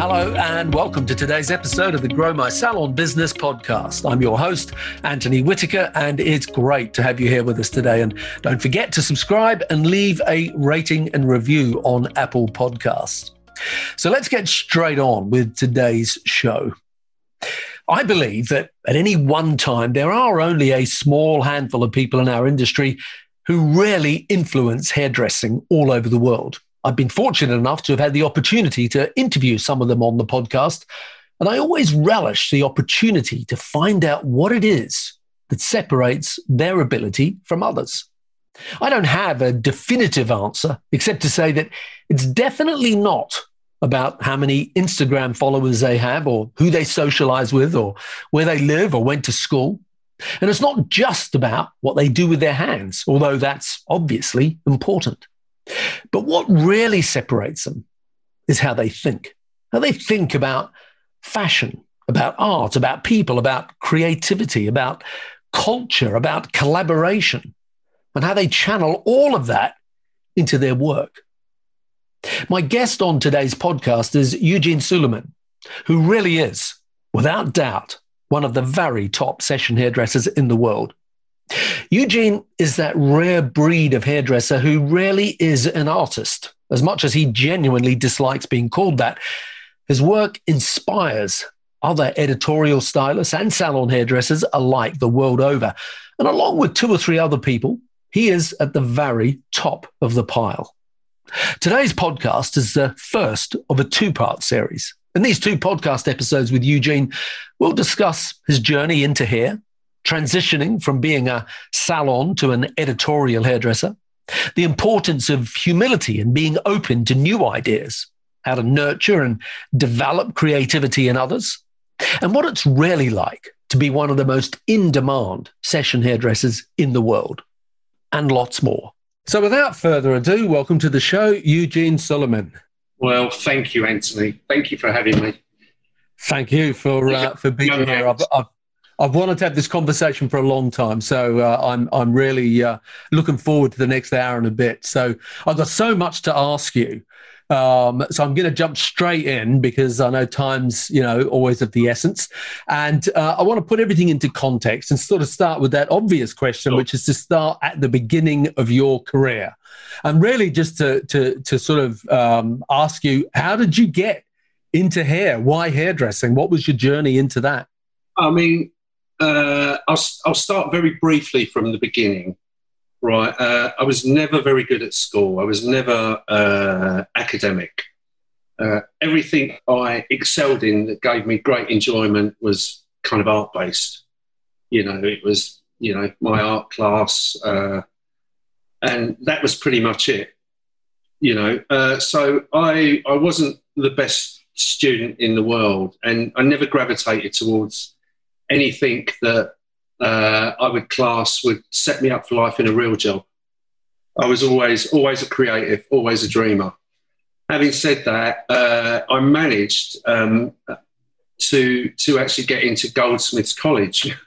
Hello, and welcome to today's episode of the Grow My Salon Business podcast. I'm your host, Anthony Whitaker, and it's great to have you here with us today. And don't forget to subscribe and leave a rating and review on Apple Podcasts. So let's get straight on with today's show. I believe that at any one time, there are only a small handful of people in our industry who really influence hairdressing all over the world. I've been fortunate enough to have had the opportunity to interview some of them on the podcast. And I always relish the opportunity to find out what it is that separates their ability from others. I don't have a definitive answer, except to say that it's definitely not about how many Instagram followers they have, or who they socialize with, or where they live, or went to school. And it's not just about what they do with their hands, although that's obviously important. But what really separates them is how they think, how they think about fashion, about art, about people, about creativity, about culture, about collaboration, and how they channel all of that into their work. My guest on today's podcast is Eugene Souleiman, who really is, without doubt, one of the very top session hairdressers in the world. Eugene is that rare breed of hairdresser who really is an artist. As much as he genuinely dislikes being called that, his work inspires other editorial stylists and salon hairdressers alike the world over. And along with two or three other people, he is at the very top of the pile. Today's podcast is the first of a two part series. In these two podcast episodes with Eugene, we'll discuss his journey into hair, transitioning from being a salon to an editorial hairdresser, the importance of humility and being open to new ideas, how to nurture and develop creativity in others, and what it's really like to be one of the most in demand session hairdressers in the world, and lots more. So, without further ado, welcome to the show, Eugene Souleiman. Well, thank you, Anthony. Thank you for having me. Thank you for uh, for being here. I've, I've, I've wanted to have this conversation for a long time, so uh, I'm I'm really uh, looking forward to the next hour and a bit. So I've got so much to ask you. Um, so I'm going to jump straight in because I know time's you know always of the essence, and uh, I want to put everything into context and sort of start with that obvious question, sure. which is to start at the beginning of your career, and really just to to to sort of um, ask you how did you get into hair? Why hairdressing? What was your journey into that? I mean, uh, I'll, I'll start very briefly from the beginning. Right, uh, I was never very good at school. I was never uh, academic. Uh, everything I excelled in that gave me great enjoyment was kind of art based. You know, it was you know my art class, uh, and that was pretty much it. You know, uh, so I I wasn't the best student in the world, and I never gravitated towards anything that uh, I would class would set me up for life in a real job. I was always always a creative, always a dreamer. Having said that, uh, I managed um, to to actually get into Goldsmiths College.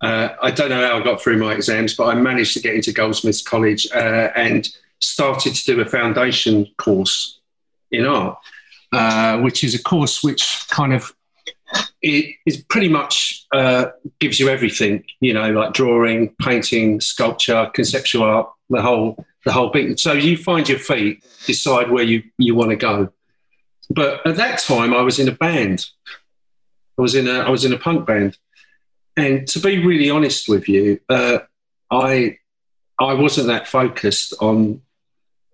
Uh, I don't know how I got through my exams, but I managed to get into Goldsmiths College uh, and started to do a foundation course in art, uh, which is a course which kind of it is pretty much uh, gives you everything, you know, like drawing, painting, sculpture, conceptual art, the whole the whole bit. So you find your feet, decide where you you want to go. But at that time, I was in a band. I was in a I was in a punk band, and to be really honest with you, uh, I I wasn't that focused on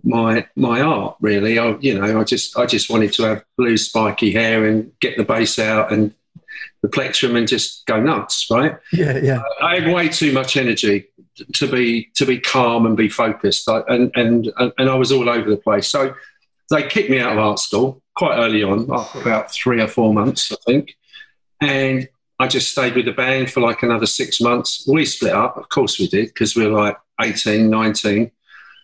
my my art really. I you know I just I just wanted to have blue spiky hair and get the bass out and the plectrum and just go nuts, right? Yeah, yeah. I had way too much energy to be to be calm and be focused, I, and and and I was all over the place. So they kicked me out of art school quite early on, after about three or four months, I think. And I just stayed with the band for like another six months. We split up, of course we did, because we were like 18, 19.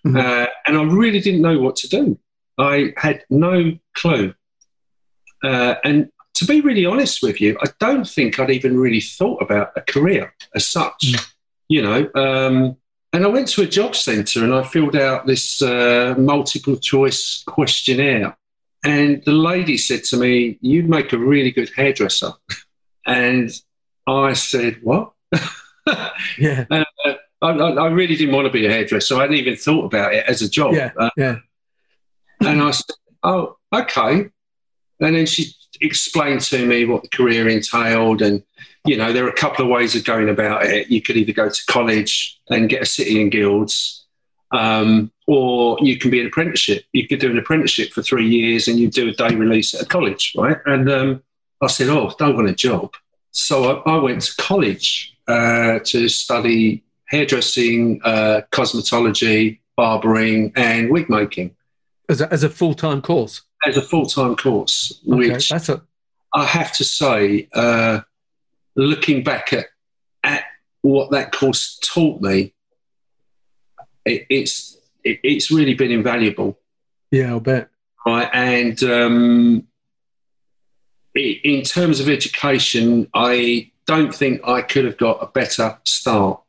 Mm-hmm. Uh, and I really didn't know what to do. I had no clue. Uh, and to be really honest with you, I don't think I'd even really thought about a career as such. Mm. You know, um, and I went to a job centre and I filled out this uh, multiple choice questionnaire. And the lady said to me, You'd make a really good hairdresser. and I said, What? yeah. Uh, I, I, really didn't want to be a hairdresser. I hadn't even thought about it as a job. Yeah. Uh, yeah. and I said, Oh, okay. And then she explained to me what the career entailed. And, you know, there are a couple of ways of going about it. You could either go to college and get a city and guilds, um, or you can be an apprenticeship. You could do an apprenticeship for three years and you do a day release at a college, right? And um, I said, Oh, don't want a job. So I, I went to college uh, to study hairdressing, uh, cosmetology, barbering, and wig making. As a, as a full time course? As a full time course, okay, which that's a... I have to say, uh, looking back at, at what that course taught me, it, it's it, it's really been invaluable. Yeah, I'll bet. Right, and um, in terms of education, I don't think I could have got a better start.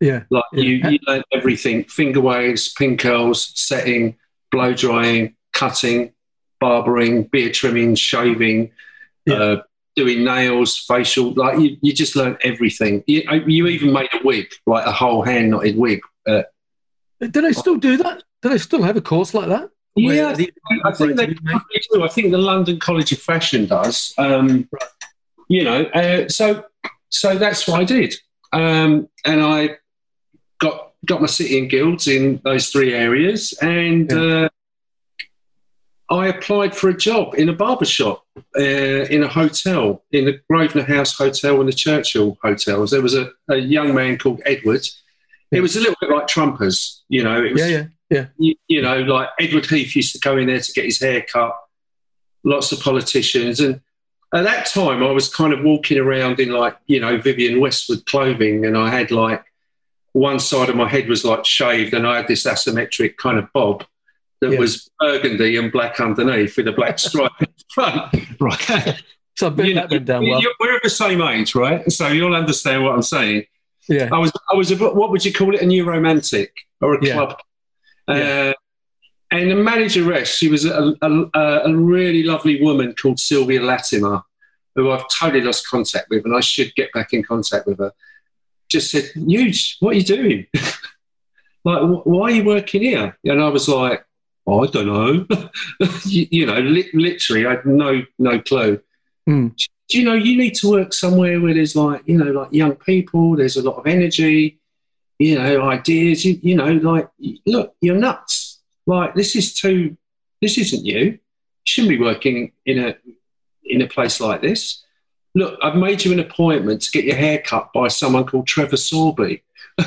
Yeah. Like yeah. you, you learn everything finger waves, pin curls, setting, blow drying, cutting, barbering, beard trimming, shaving, yeah. uh, doing nails, facial. Like you, you just learn everything. You, uh, you, even made a wig, like a whole hand knotted wig. Uh, do they still do that? Do they still have a course like that? Yeah, I think, I think they do. I think the London College of Fashion does. Um. You know, uh, so so that's what I did, um, and I got got my city and guilds in those three areas, and yeah. uh, I applied for a job in a barber shop uh, in a hotel, in the Grosvenor House Hotel and the Churchill Hotels. There was a, a young man called Edward. Yeah. It was a little bit like Trumpers, you know. It was, yeah, yeah, yeah. You, you know, like Edward Heath used to go in there to get his hair cut. Lots of politicians, and at that time, I was kind of walking around in like you know Vivienne Westwood clothing, and I had like one side of my head was like shaved, and I had this asymmetric kind of bob that yeah. was burgundy and black underneath with a black stripe in front. Right. So you down well. We're of the same age, right? So you'll understand what I'm saying. Yeah. I was, I was, a, what would you call it? A new romantic or a club? Yeah. Uh, and the manageress, she was a, a, a, really lovely woman called Sylvia Latimer, who I've totally lost contact with, and I should get back in contact with her just said, "Huge, what are you doing? like, why are you working here?" And I was like, oh, "I don't know." you, you, know, li- literally, I had no no clue. Mm. Do you know you need to work somewhere where there's like you know like young people, there's a lot of energy, you know, ideas. You, you know, like look, you're nuts. Like this is too. This isn't you. You shouldn't be working in a in a place like this look, I've made you an appointment to get your hair cut by someone called Trevor Sorbie. uh,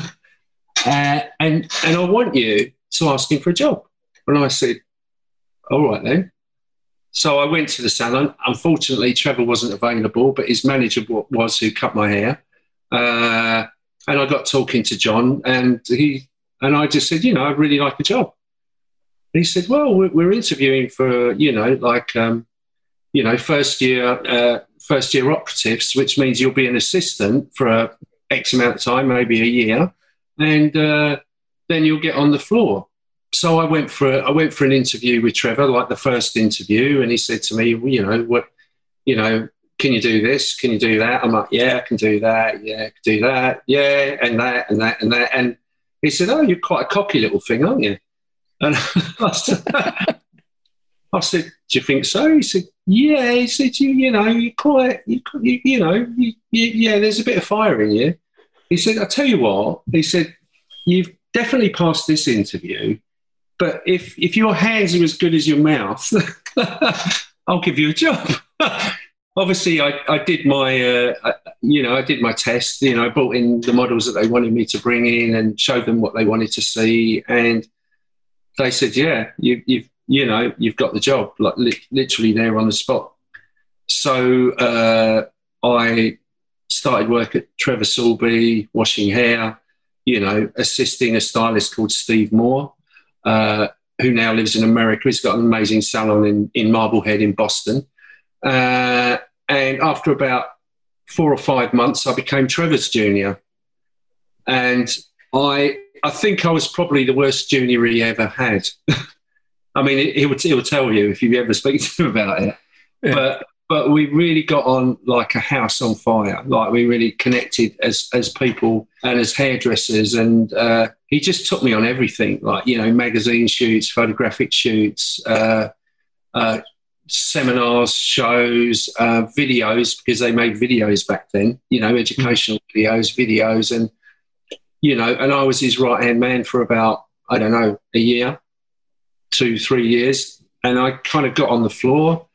and, and I want you to ask him for a job. And I said, all right then. So I went to the salon. Unfortunately, Trevor wasn't available, but his manager was who cut my hair. Uh, and I got talking to John, and he and I just said, you know, I'd really like a job. And he said, well, we're, we're interviewing for, you know, like, um, you know, first year uh, first year operatives, which means you'll be an assistant for a X amount of time, maybe a year, and uh, then you'll get on the floor. So I went for a, I went for an interview with Trevor, like the first interview, and he said to me, well, you know, what, you know, can you do this? Can you do that? I'm like, yeah, I can do that. Yeah, I can do that. Yeah, and that and that and that. And he said, oh, you're quite a cocky little thing, aren't you? And I said, I said, do you think so? He said, yeah. He said, you, you know, you're quite, you, you, you know, you, yeah, there's a bit of fire in you. He said, I'll tell you what. He said, you've definitely passed this interview, but if, if your hands are as good as your mouth, I'll give you a job. Obviously, I, I did my, uh, I, you know, I did my test. You know, I brought in the models that they wanted me to bring in and showed them what they wanted to see, and they said, "Yeah, you, you've you know, you've got the job, like li- literally there on the spot. So uh, I started work at Trevor Sorbie, washing hair, you know, assisting a stylist called Steve Moore, uh, who now lives in America. He's got an amazing salon in, in Marblehead in Boston. Uh, and after about four or five months, I became Trevor's junior. And I, I think I was probably the worst junior he ever had. I mean, he would, he would tell you if you ever speak to him about it. Yeah. But but we really got on like a house on fire. Like we really connected as as people and as hairdressers. And uh, he just took me on everything, like you know, magazine shoots, photographic shoots, uh, uh, seminars, shows, uh, videos because they made videos back then. You know, educational mm. videos, videos, and you know, and I was his right hand man for about I don't know a year, two, three years, and I kind of got on the floor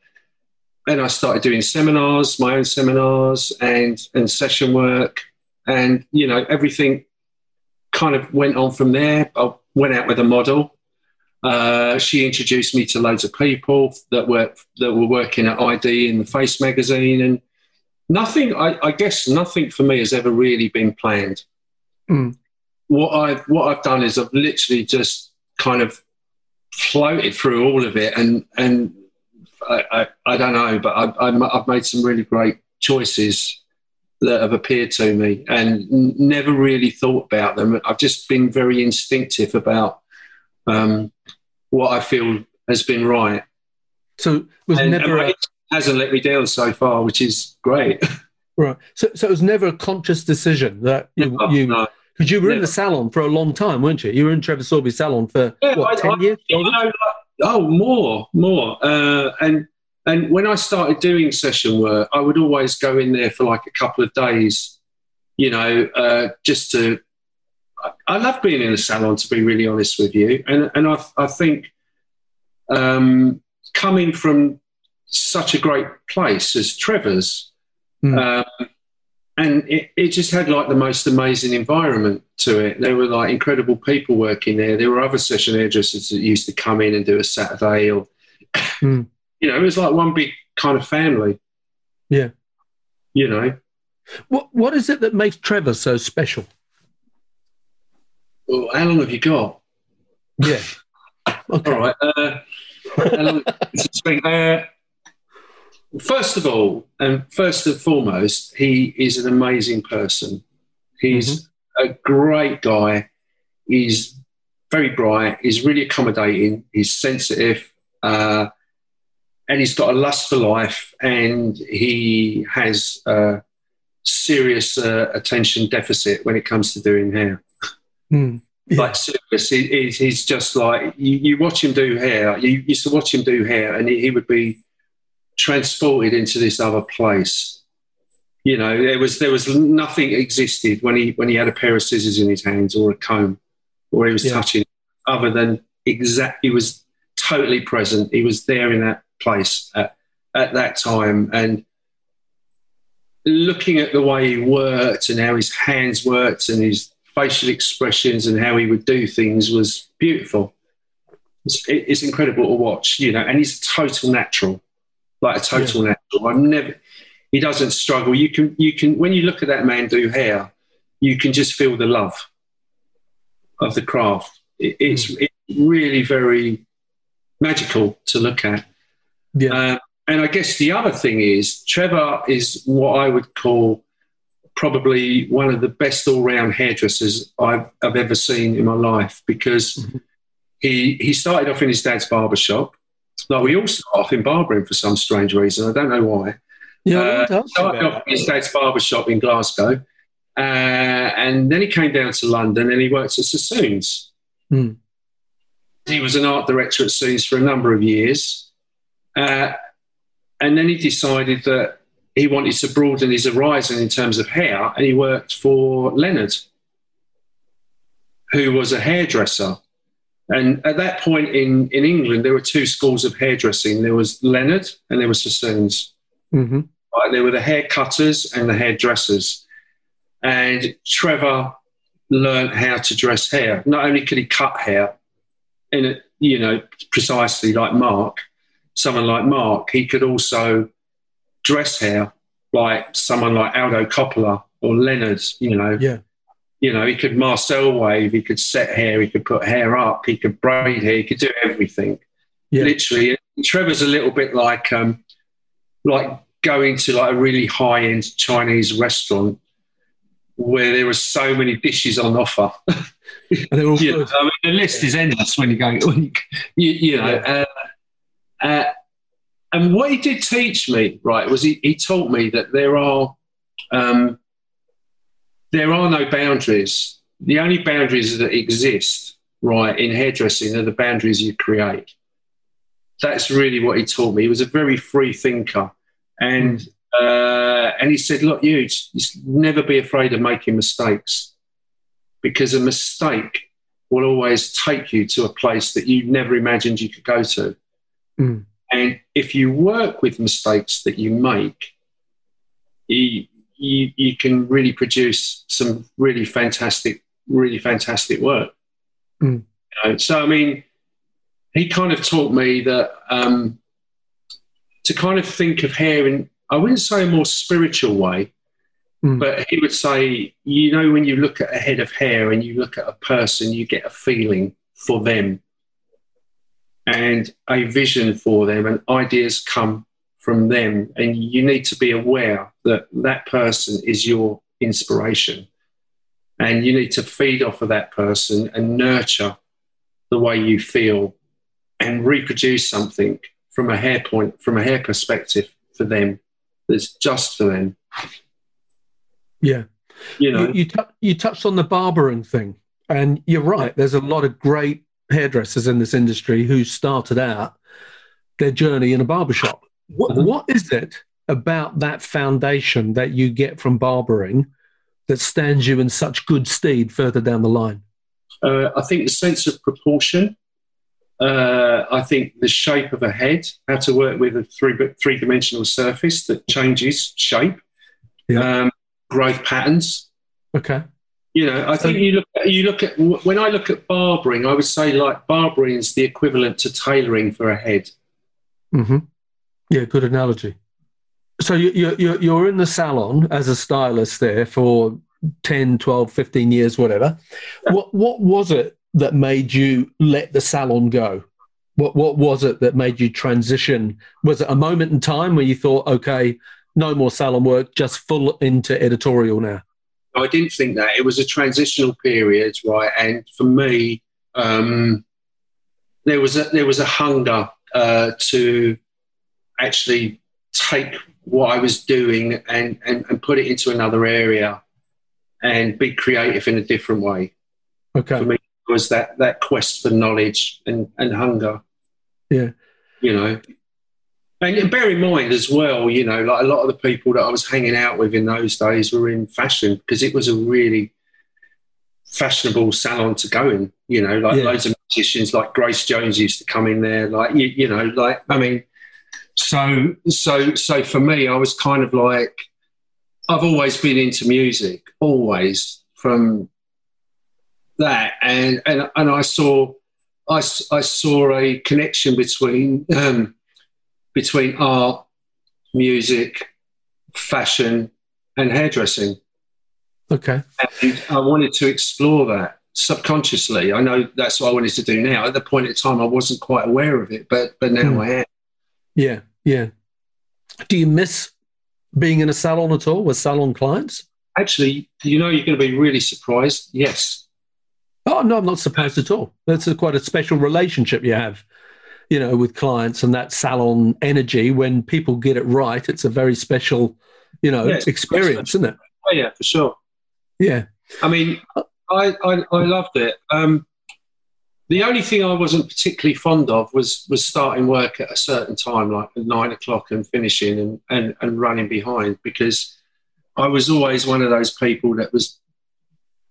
then I started doing seminars, my own seminars, and and session work, and you know everything kind of went on from there. I went out with a model. Uh, she introduced me to loads of people that were that were working at ID in the Face magazine, and nothing. I, I guess nothing for me has ever really been planned. Mm. What I've what I've done is I've literally just kind of floated through all of it, and and I, I, I don't know, but I, I've made some really great choices that have appeared to me and never really thought about them. I've just been very instinctive about um, what I feel has been right. So was and, never and a... hasn't let me down so far, which is great. Right. So, so it was never a conscious decision that you, no, you no, because you were never. in the salon for a long time, weren't you? You were in Trevor Sorbie's salon for yeah, what, I, ten I, years? Know, Oh, more, more. Uh, and and when I started doing session work, I would always go in there for like a couple of days, you know, uh, just to. I love being in a salon, to be really honest with you, and and I I think um, coming from such a great place as Trevor's. Mm. Um, and it, it just had like the most amazing environment to it. There were like incredible people working there. There were other session hairdressers that used to come in and do a Saturday, or mm. you know, it was like one big kind of family. Yeah, you know. What What is it that makes Trevor so special? Well, how long have you got? Yeah. Okay. All right. Uh, uh, first of all, and first and foremost, he is an amazing person. He's mm-hmm. a great guy. He's very bright. He's really accommodating. He's sensitive. Uh, and he's got a lust for life and he has a serious uh, attention deficit when it comes to doing hair. Mm, yeah. Like serious, he, he's just like you, you, watch him do hair. You used to watch him do hair, and he, he would be transported into this other place. You know, there was there was nothing existed when he when he had a pair of scissors in his hands or a comb, or he was yeah. touching, other than exact. He was totally present. He was there in that place at, at that time, and looking at the way he worked and how his hands worked and his facial expressions and how he would do things was beautiful. It's, it's incredible to watch, you know, and he's total natural like a total yeah. natural. I've never. He doesn't struggle. You can you can when you look at that man do hair, you can just feel the love of the craft. It, it's, mm. it's really very magical to look at. Yeah. Uh, and I guess the other thing is Trevor is what I would call probably one of the best all-round hairdressers I've, I've ever seen in my life because mm-hmm. he he started off in his dad's barber shop like we all start off in barbering for some strange reason. I don't know why. Yeah, uh, started off in his dad's barber shop in Glasgow, uh, and then he came down to London and he worked at Sassoons. Hmm. He was an art director at Sassoons for a number of years, uh, and then he decided that he wanted to broaden his horizon in terms of hair, and he worked for Leonard, who was a hairdresser and at that point in, in England, there were two schools of hairdressing. There was Leonard and there was Sassoons. Mm-hmm. Right? There were the hair cutters and the hairdressers. And Trevor learned how to dress hair. Not only could he cut hair in it, you know, precisely like Mark, someone like Mark, he could also dress hair like someone like Aldo Coppola or Leonard, you know. Yeah. You know, he could Marcel wave, he could set hair, he could put hair up, he could braid hair, he could do everything. Yeah. Literally. Trevor's a little bit like um like going to like a really high end Chinese restaurant where there were so many dishes on offer. And they're all you know, good. I mean, the list is endless when you're going, when you, you, you know. Yeah. Uh, uh, and what he did teach me, right, was he, he taught me that there are um, there are no boundaries. The only boundaries that exist, right, in hairdressing are the boundaries you create. That's really what he taught me. He was a very free thinker, and uh, and he said, "Look, you just never be afraid of making mistakes, because a mistake will always take you to a place that you never imagined you could go to." Mm. And if you work with mistakes that you make, you, you, you can really produce some really fantastic, really fantastic work. Mm. You know, so, I mean, he kind of taught me that um, to kind of think of hair in, I wouldn't say a more spiritual way, Mm. but he would say, you know, when you look at a head of hair and you look at a person, you get a feeling for them and a vision for them, and ideas come from them. And you need to be aware that that person is your inspiration. And you need to feed off of that person and nurture the way you feel and reproduce something from a hair point, from a hair perspective for them that's just for them. Yeah. You know, You, you, tou- you touched on the barbering thing, and you're right. There's a lot of great hairdressers in this industry who started out their journey in a barbershop. What, Mhm. what is it about that foundation that you get from barbering that stands you in such good stead further down the line? Uh, I think the sense of proportion. Uh, I think the shape of a head, how to work with a three three dimensional surface that changes shape, Yeah. um, growth patterns. Okay. You know, I think you look at, you look at when I look at barbering, I would say like barbering is the equivalent to tailoring for a head. Mm-hmm. Yeah, good analogy. So you, you, you're, you're in the salon as a stylist there for 10, 12, 15 years, whatever. What, what was it that made you let the salon go? What, what was it that made you transition? Was it a moment in time where you thought, okay, no more salon work, just full into editorial now? I didn't think that it was a transitional period, right? And for me, um, there was a there was a hunger uh, to actually take what I was doing and, and and put it into another area and be creative in a different way. Okay. For me, it was that that quest for knowledge and and hunger. Yeah. you know. And bear in mind as well, you know, like a lot of the people that I was hanging out with in those days were in fashion because it was a really fashionable salon to go in. You know, like Yeah. loads of musicians, like Grace Jones used to come in there. Like you, you know, like I mean, so so so for me, I was kind of like, I've always been into music, always from that, and and and I saw. I saw a connection between um, between art, music, fashion, and hairdressing. Okay. And I wanted to explore that subconsciously. I know that's what I wanted to do now. At the point in time, I wasn't quite aware of it, but but now Hmm. I am. Yeah. Yeah. Do you miss being in a salon at all with salon clients? Actually, you know, you're going to be really surprised. Yes, Oh no, I'm not surprised at all. That's a, quite a special relationship you have, you know, with clients and that salon energy. When people get it right, it's a very special, you know, Yeah, experience, isn't it? oh yeah, for sure. Yeah. I mean, I, I, I loved it. Um, the only thing I wasn't particularly fond of was was starting work at a certain time, like at nine o'clock, and finishing and, and, and running behind because I was always one of those people that was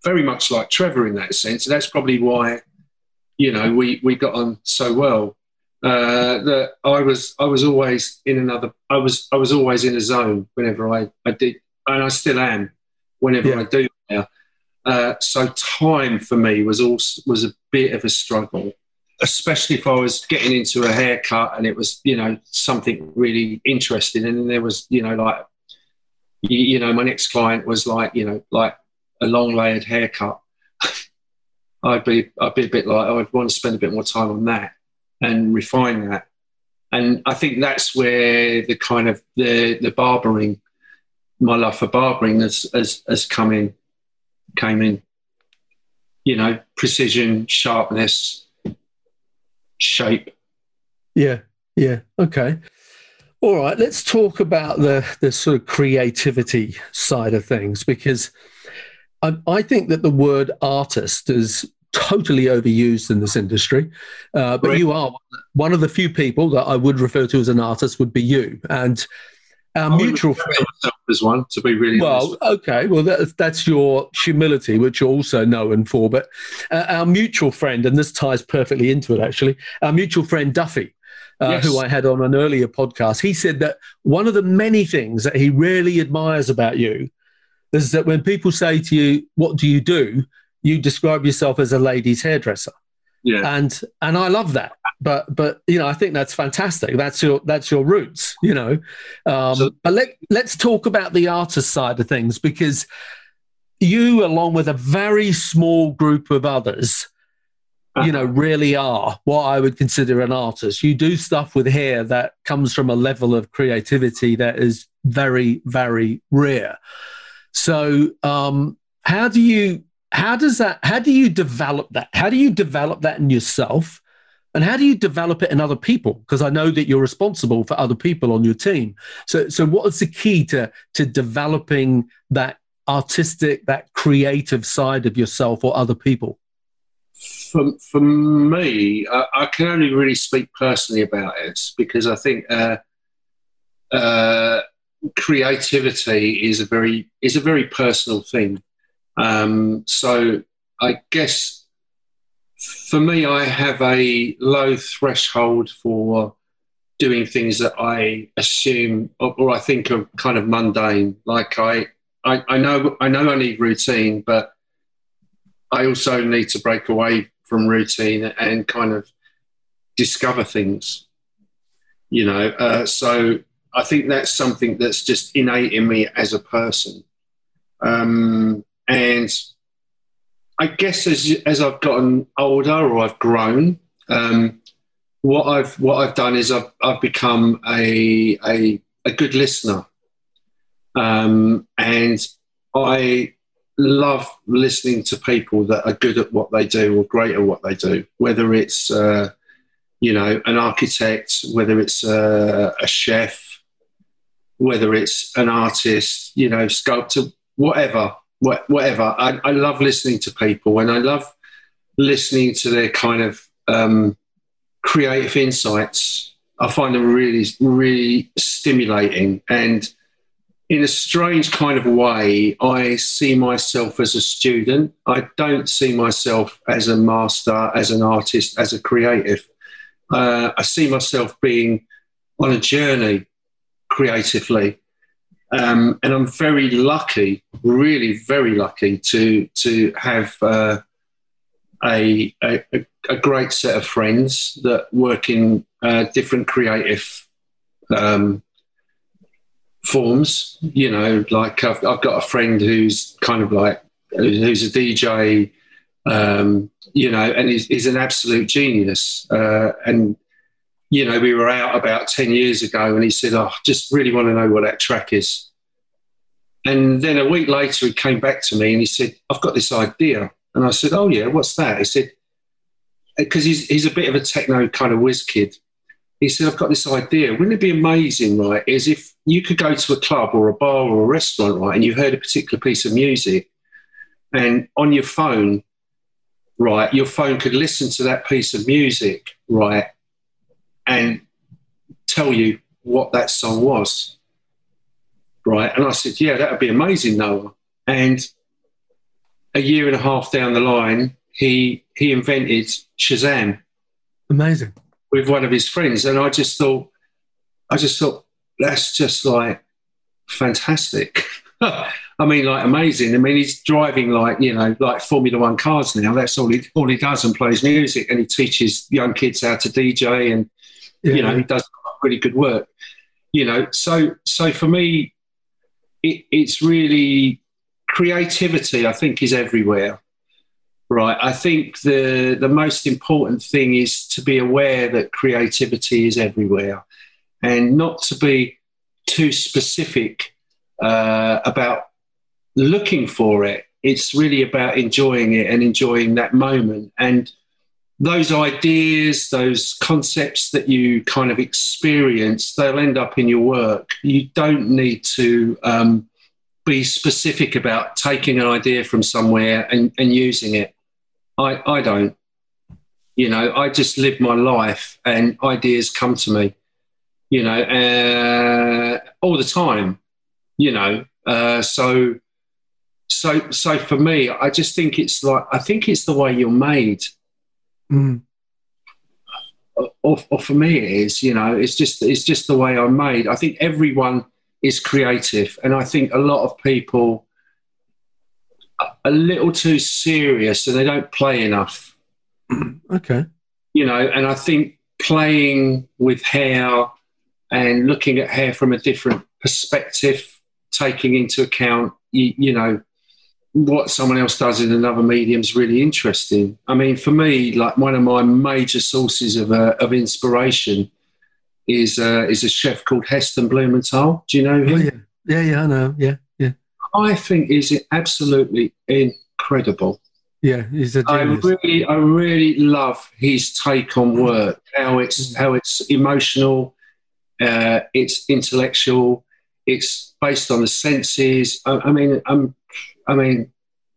very much like Trevor in that sense. And that's probably why, you know, we, we got on so well. Uh, that I was I was always in another I was I was always in a zone whenever I, I did and I still am whenever Yeah. I do now. Uh, so time for me was also was a bit of a struggle, especially if I was getting into a haircut and it was you know something really interesting, and there was you know like you, you know, my next client was like, you know, like a long layered haircut. I'd be, I'd be a bit like, oh, I'd want to spend a bit more time on that and refine that. And I think that's where the kind of the the barbering, my love for barbering has has, has come in, came in. You know, precision, sharpness, shape. Yeah, yeah, okay. All right, let's talk about the the sort of creativity side of things because I, I think that the word artist is totally overused in this industry. Uh, but right. you are one of the few people that I would refer to as an artist would be you. And our I mutual friend as one to be really well. Okay, well that, that's your humility, which you're also known for. But uh, our mutual friend, and this ties perfectly into it actually. Our mutual friend Duffy. Uh, yes. Who I had on an earlier podcast, he said that one of the many things that he really admires about you is that when people say to you, "What do you do?" you describe yourself as a ladies' hairdresser. Yeah. And and I love that. But but you know, I think that's fantastic. That's your that's your roots, you know. Um, so, but let let's talk about the artist side of things because you, along with a very small group of others, you know, really are what I would consider an artist. You do stuff with hair that comes from a level of creativity that is very, very rare. So, um, how do you how does that how do you develop that how do you develop that in yourself and how do you develop it in other people? Because i know that you're responsible for other people on your team. So so what is the key to to developing that artistic that creative side of yourself or other people? For, for me I, I can only really speak personally about it because i think uh, uh, creativity is a very is a very personal thing. Um, so I guess for me, I have a low threshold for doing things that I assume or, I think are kind of mundane. Like I, I, I know I know I need routine, but I also need to break away from routine and kind of discover things. You know, uh, so I think that's something that's just innate in me as a person. Um, and I guess as as I've gotten older or I've grown, um, what I've what I've done is I've I've become a a, a good listener, um, and I love listening to people that are good at what they do or great at what they do. Whether it's uh, you know an architect, whether it's a, a chef, whether it's an artist, you know, sculptor, whatever whatever. I, I, love listening to people and I love listening to their kind of um, creative insights. I find them really, really stimulating. And in a strange kind of way, I see myself as a student. I don't see myself as a master, as an artist, as a creative. Uh, I see myself being on a journey creatively. Um, and I'm very lucky, really very lucky to to have uh, a, a, a great set of friends that work in uh, different creative um, forms. You know, like I've, I've, got a friend who's kind of like who's a DJ. Um, you know, and he's, he's an absolute genius. Uh, and you know, we were out about 10 years ago and he said, Oh, I just really want to know what that track is. And then a week later, he came back to me and he said, I've got this idea. And I said, Oh, yeah, what's that? He said, Because he's, he's a bit of a techno kind of whiz kid. He said, I've got this idea. Wouldn't it be amazing, right? Is if you could go to a club or a bar or a restaurant, right, and you heard a particular piece of music, and on your phone, right, your phone could listen to that piece of music, right, and tell you what that song was. Right. And I said, Yeah, that would be amazing, Noah. And a year and a half down the line, he he invented Shazam. Amazing. With one of his friends. And I just thought, I just thought, that's just like fantastic. I mean, like amazing. I mean, he's driving like you know, like Formula One cars now. That's all he all he does and plays music, and he teaches young kids how to DJ and yeah. you know, he does really good work. You know, so so for me, it, it's really creativity. I think is everywhere. Right. I think the the most important thing is to be aware that creativity is everywhere, and not to be too specific uh, about looking for it. It's really about enjoying it and enjoying that moment. And those ideas, those concepts that you kind of experience, they'll end up in your work. You don't need to um, be specific about taking an idea from somewhere and, and using it. I, I don't. You know, I just live my life and ideas come to me, you know, uh, all the time, you know. Uh, so, so, so for me, I just think it's like, I think it's the way you're made Mm. Or, or, for me, it is. You know, it's just it's just the way I'm made. I think everyone is creative, and I think a lot of people are a little too serious and they don't play enough. Okay. You know, and I think playing with hair and looking at hair from a different perspective, taking into account, you, you know, what someone else does in another medium is really interesting. I mean, for me, like one of my major sources of, uh, of inspiration is uh, is a chef called Heston Blumenthal. Do you know him? Oh, yeah. yeah, yeah, I know. Yeah, yeah. I think is absolutely incredible. Yeah, he's a genius. I really, I really love his take on work. How it's mm. how it's emotional, uh, it's intellectual, it's based on the senses. I, I mean, I'm I mean,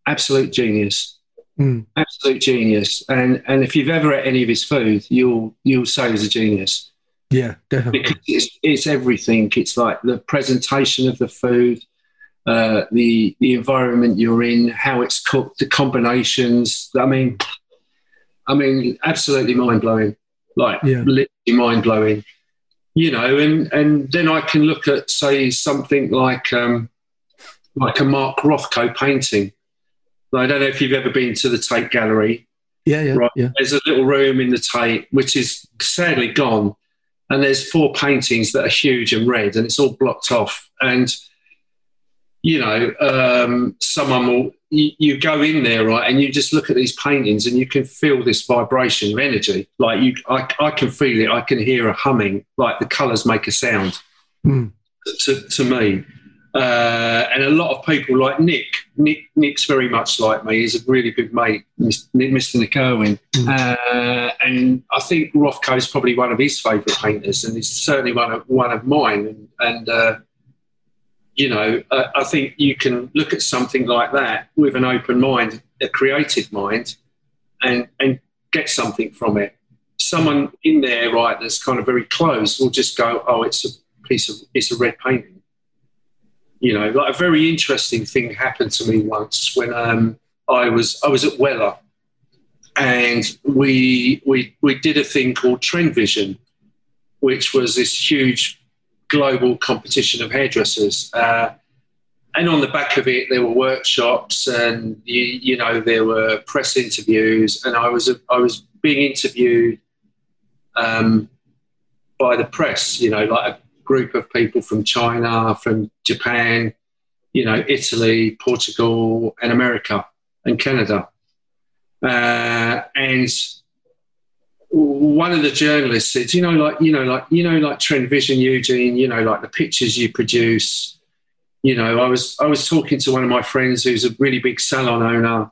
absolute genius. Mm. Absolute genius. And and if you've ever ate any of his food, you'll you'll say he's a genius. Yeah, definitely. Because it's, it's everything. It's like the presentation of the food, uh, the the environment you're in, how it's cooked, the combinations. I mean, I mean, absolutely mind blowing. Like yeah. literally mind blowing. You know, and and then I can look at say something like um, like a Mark Rothko painting. I don't know if you've ever been to the Tate Gallery. Yeah, yeah, right? yeah. There's a little room in the Tate which is sadly gone, and there's four paintings that are huge and red, and it's all blocked off. And you know, um, someone will you, you, go in there, right, and you just look at these paintings, and you can feel this vibration of energy. Like you, I, I can feel it. I can hear a humming. Like the colours make a sound. Mm. To, to me, uh, and a lot of people like Nick. Nick Nick's very much like me. He's a really good mate, Mr. Nick Irwin. Mm. Uh, and I think Rothko is probably one of his favourite painters, and he's certainly one of one of mine. And, and uh, you know, uh, I think you can look at something like that with an open mind, a creative mind, and and get something from it. Someone in there, right, that's kind of very close, will just go, "Oh, it's a piece of it's a red painting." You know, like a very interesting thing happened to me once when um, I was I was at Wella, and we we we did a thing called Trend Vision, which was this huge global competition of hairdressers. Uh, and on the back of it, there were workshops, and you, you know there were press interviews, and I was I was being interviewed um, by the press, you know, like group of people from China, from Japan, you know, Italy, Portugal, and America and Canada. Uh, and one of the journalists said, you know, like, you know, like, you know, like Trend Vision, Eugene, you know, like the pictures you produce. You know, I was I was talking to one of my friends who's a really big salon owner,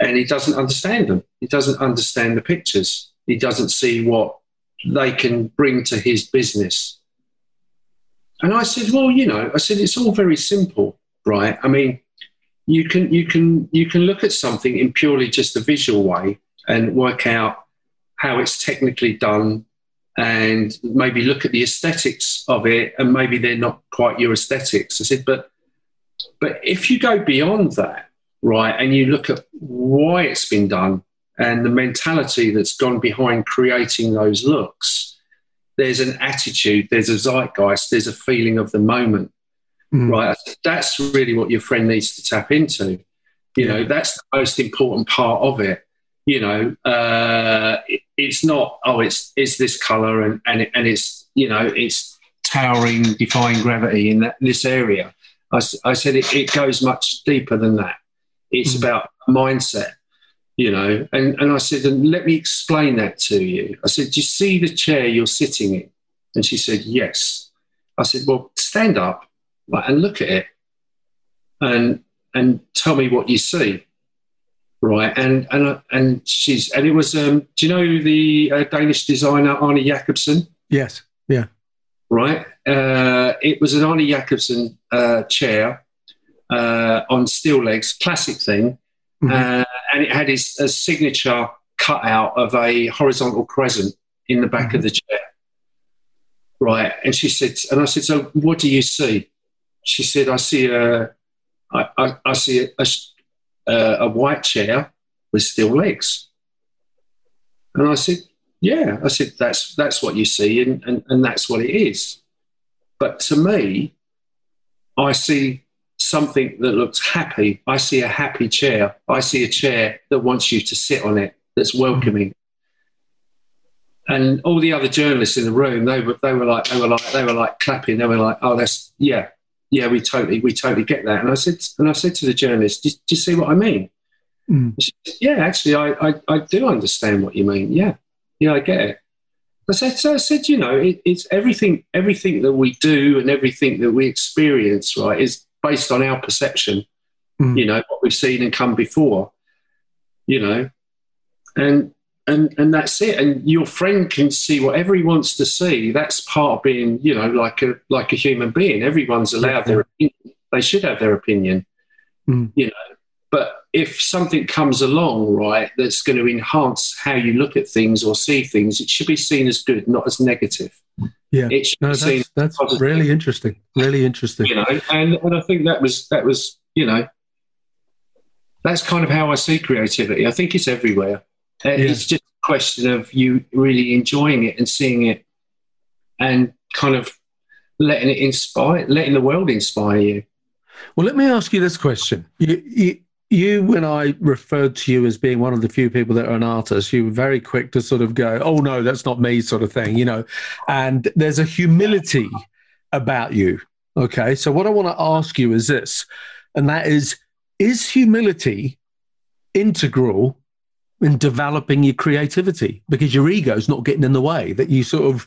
and he doesn't understand them. He doesn't understand the pictures. He doesn't see what they can bring to his business. And I said, well, you know, I said it's all very simple, right? I mean, you can you can you can look at something in purely just a visual way and work out how it's technically done and maybe look at the aesthetics of it and maybe they're not quite your aesthetics. I said, but but if you go beyond that, right, and you look at why it's been done and the mentality that's gone behind creating those looks, there's an attitude, there's a zeitgeist, there's a feeling of the moment, mm. right? That's really what your friend needs to tap into. You know, that's the most important part of it. You know, uh, it, it's not oh, it's it's this color and and it, and it's you know it's towering, defying gravity in that, this area. I, I said it, it goes much deeper than that. It's Mm. about mindset, you know. And, and I said, and let me explain that to you. I said, do you see the chair you're sitting in? And she said, yes. I said, well, stand up like, and look at it and and tell me what you see. Right, and and and she's and it was um, do you know the uh, Danish designer Arne Jacobsen? Yes. Yeah. right? Uh, it was an Arne Jacobsen uh, chair uh, on steel legs, classic thing, Mhm. uh, and it had his a signature cutout of a horizontal crescent in the back of the chair. Right, and she said, and I said, so what do you see? She said, I see a, I, I, I see a, a, a white chair with steel legs. And I said, yeah, I said that's that's what you see, and, and, and that's what it is. But to me, I see something that looks happy. I see a happy chair. I see a chair that wants you to sit on it, that's welcoming. And all the other journalists in the room, they were they were like they were like they were like clapping. They were like, "Oh, that's yeah, yeah, we totally we totally get that." And I said and I said to the journalist, "Do, do you see what I mean?" Mm. Said, yeah, actually, I, I, I do understand what you mean. Yeah, yeah, I get it. I said, so I said, you know, it, it's everything, everything that we do and everything that we experience, right, is based on our perception. Mm. You know what we've seen and come before. You know, and and and that's it. And your friend can see whatever he wants to see. That's part of being, you know, like a like a human being. Everyone's allowed their opinion. They should have their opinion. Mm. You know, but if something comes along, right, that's going to enhance how you look at things or see things, it should be seen as good, not as negative. Yeah. It No, that's, that's positive. really interesting. Really interesting. you know, and, and I think that was that was, you know, that's kind of how I see creativity. I think it's everywhere. Uh, It's just a question of you really enjoying it and seeing it, and kind of letting it inspire, letting the world inspire you. Well, let me ask you this question. You, you, you, when I referred to you as being one of the few people that are an artist, you were very quick to sort of go, oh, no, that's not me, sort of thing, you know. And there's a humility about you. Okay. So, what I want to ask you is this, and that is, is humility integral in developing your creativity? Because your ego's not getting in the way, that you sort of,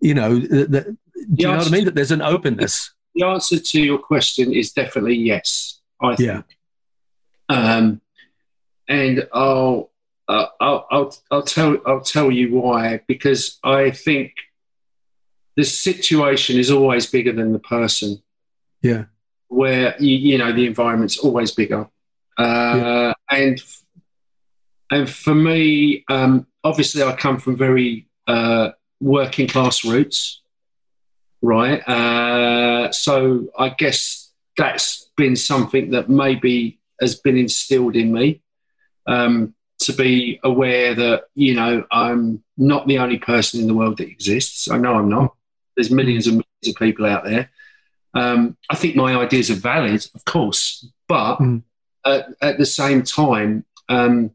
you know, that, that, do you know what I mean? That there's an openness. The answer to your question is definitely yes. I think. Yeah. Um, and I'll, uh, I'll, I'll, I'll tell, I'll tell you why. Because I think the situation is always bigger than the person. Yeah. Where you, you know the environment's always bigger, uh, and and for me, um, obviously, I come from very uh, working class roots, right? Uh, so I guess that's been something that maybe has been instilled in me um, to be aware that you know I'm not the only person in the world that exists. I know I'm not. There's millions and millions of people out there. Um, I think my ideas are valid, of course, but Mm. at, at the same time, um,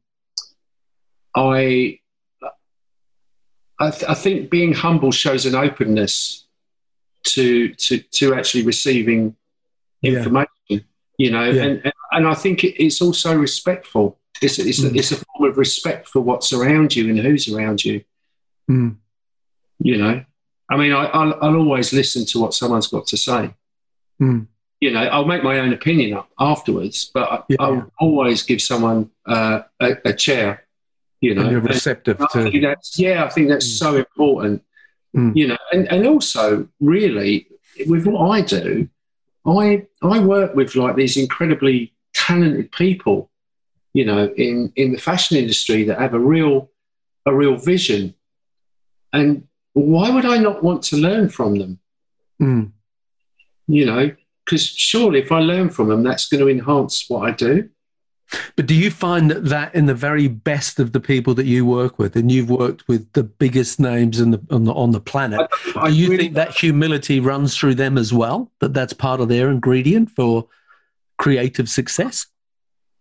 I I, th- I think being humble shows an openness to to to actually receiving Yeah. information. You know, Yeah. and, and and I think it's also respectful. It's it's, Mm. a, it's a form of respect for what's around you and who's around you. Mm. You know, I mean, I, I'll, I'll always listen to what someone's got to say. Mm. You know, I'll make my own opinion up afterwards, but I, Yeah. I'll always give someone uh, a, a chair. You know, and you're receptive I to. yeah, I think that's Mm. so important. Mm. You know, and, and also really with what I do, I I work with like these incredibly talented people, you know, in in the fashion industry that have a real a real vision. And why would I not want to learn from them? Mm. You know, because surely if I learn from them, that's going to enhance what I do. But do you find that, that in the very best of the people that you work with, and you've worked with the biggest names in the, on the on the planet, I do you really- think that humility runs through them as well? That that's part of their ingredient for creative success?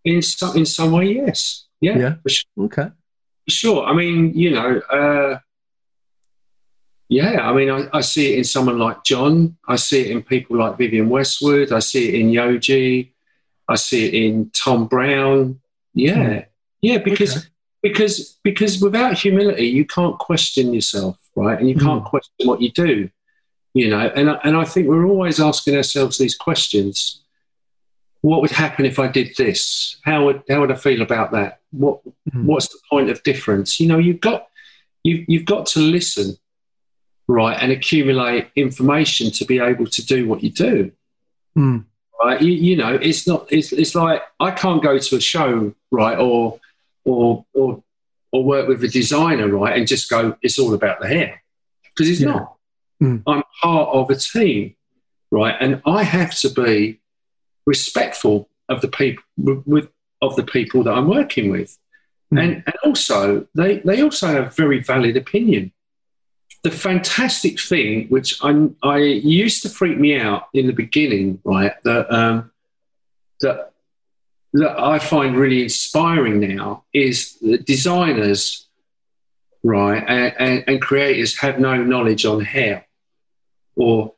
in some in some way, yes, yeah, Yeah. for sure. Okay. Sure. I mean, you know, uh, yeah, I mean, I, I, see it in someone like John. I see it in people like Vivienne Westwood. I see it in Yohji. I see it in Thom Browne. Yeah, mm. yeah, because okay. because because without humility, you can't question yourself, right? And you can't mm. question what you do, you know. And and I think we're always asking ourselves these questions: What would happen if I did this? How would how would I feel about that? What mm. what's the point of difference? You know, you've got you you've got to listen right, and accumulate information to be able to do what you do. Mm. Right, you, you, know, it's not. It's, it's like I can't go to a show, right, or or or or work with a designer, right, and just go. It's all about the hair because it's yeah. not. Mm. I'm part of a team, right, and I have to be respectful of the people with of the people that I'm working with. Mm. And, and also, they, they also have very valid opinion the fantastic thing, which I, I used to freak me out in the beginning, right? That um, that that I find really inspiring now is that designers, right, and, and, and creators have no knowledge on hair or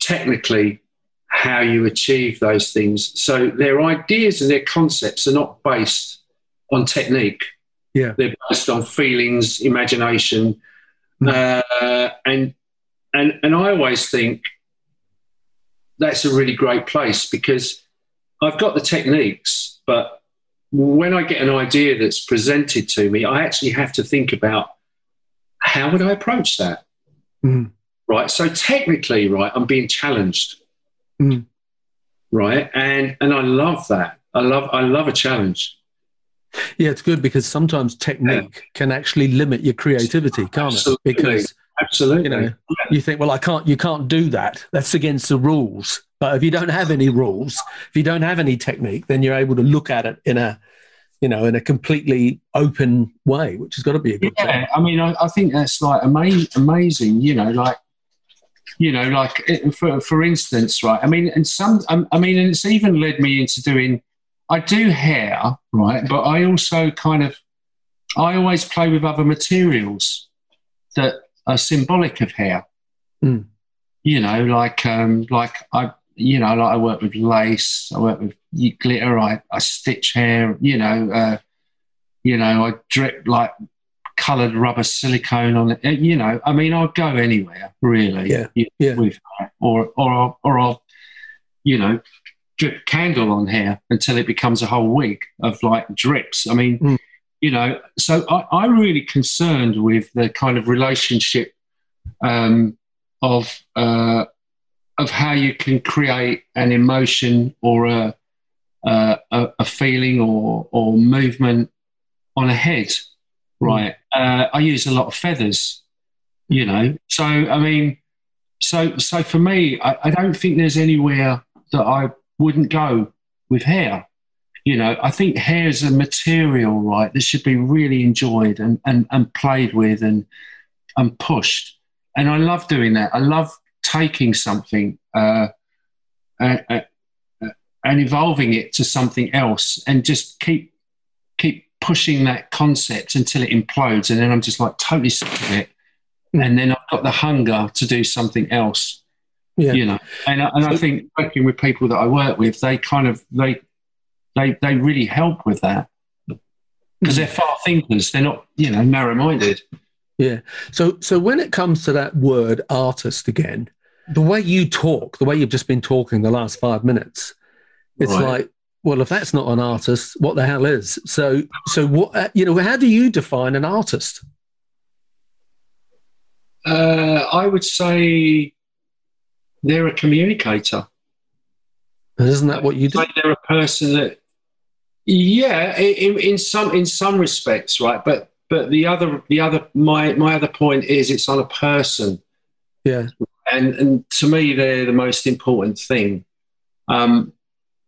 technically how you achieve those things. So their ideas and their concepts are not based on technique. Yeah, they're based on feelings, imagination uh, and and and I always think that's a really great place because I've got the techniques, but when I get an idea that's presented to me, I actually have to think about how would I approach that. Mm. Right. So technically, right, I'm being challenged. Mm. Right. And and I love that. I love I love a challenge. Yeah, it's good because sometimes technique yeah. can actually limit your creativity, can't Absolutely. it? Because Absolutely. You know, you think, well, I can't. You can't do that. That's against the rules. But if you don't have any rules, if you don't have any technique, then you're able to look at it in a, you know, in a completely open way, which has got to be a good yeah, thing. I mean, I, I think that's like ama- amazing. You know, like you know, like for for instance, right? I mean, and some, um, I mean, and it's even led me into doing I do hair, right? But I also kind of, I always play with other materials that are symbolic of hair. Mm. You know, like um, like I, you know, like I work with lace, I work with glitter, I, I stitch hair. You know, uh, you know, I drip like coloured rubber silicone on it. You know, I mean, I'll go anywhere really. Yeah. yeah. With, or or or I'll, you know, drip candle on hair until it becomes a whole wig of like drips. I mean, mm. you know, so I, am really concerned with the kind of relationship um, of uh, of how you can create an emotion or a a, a feeling or or movement on a head, hmm. right? Mm. Uh, I use a lot of feathers, you know. So I mean, so so for me, I, I don't think there's anywhere that I wouldn't go with hair. You know, I think hair is a material, right, that should be really enjoyed and, and, and played with and, and pushed. And I love doing that. I love taking something uh, uh, uh, and evolving it to something else and just keep keep pushing that concept until it implodes. And then I'm just like totally sick of it. Mm. And then I've got the hunger to do something else. Yeah. You know, and, and I think working with people that I work with, they kind of they they they really help with that because they're far thinkers. They're not you know narrow minded. Yeah. So so when it comes to that word artist again, the way you talk, the way you've just been talking the last five minutes, it's right. like, well, if that's not an artist, what the hell is? So so what uh, you know? How do you define an artist? Uh, I would say they're a communicator. isn't that what you do? Like they're a person that, yeah, in, in some in some respects, right? But but the other the other my my other point is it's on a person. Yeah, and and to me they're the most important thing. Um,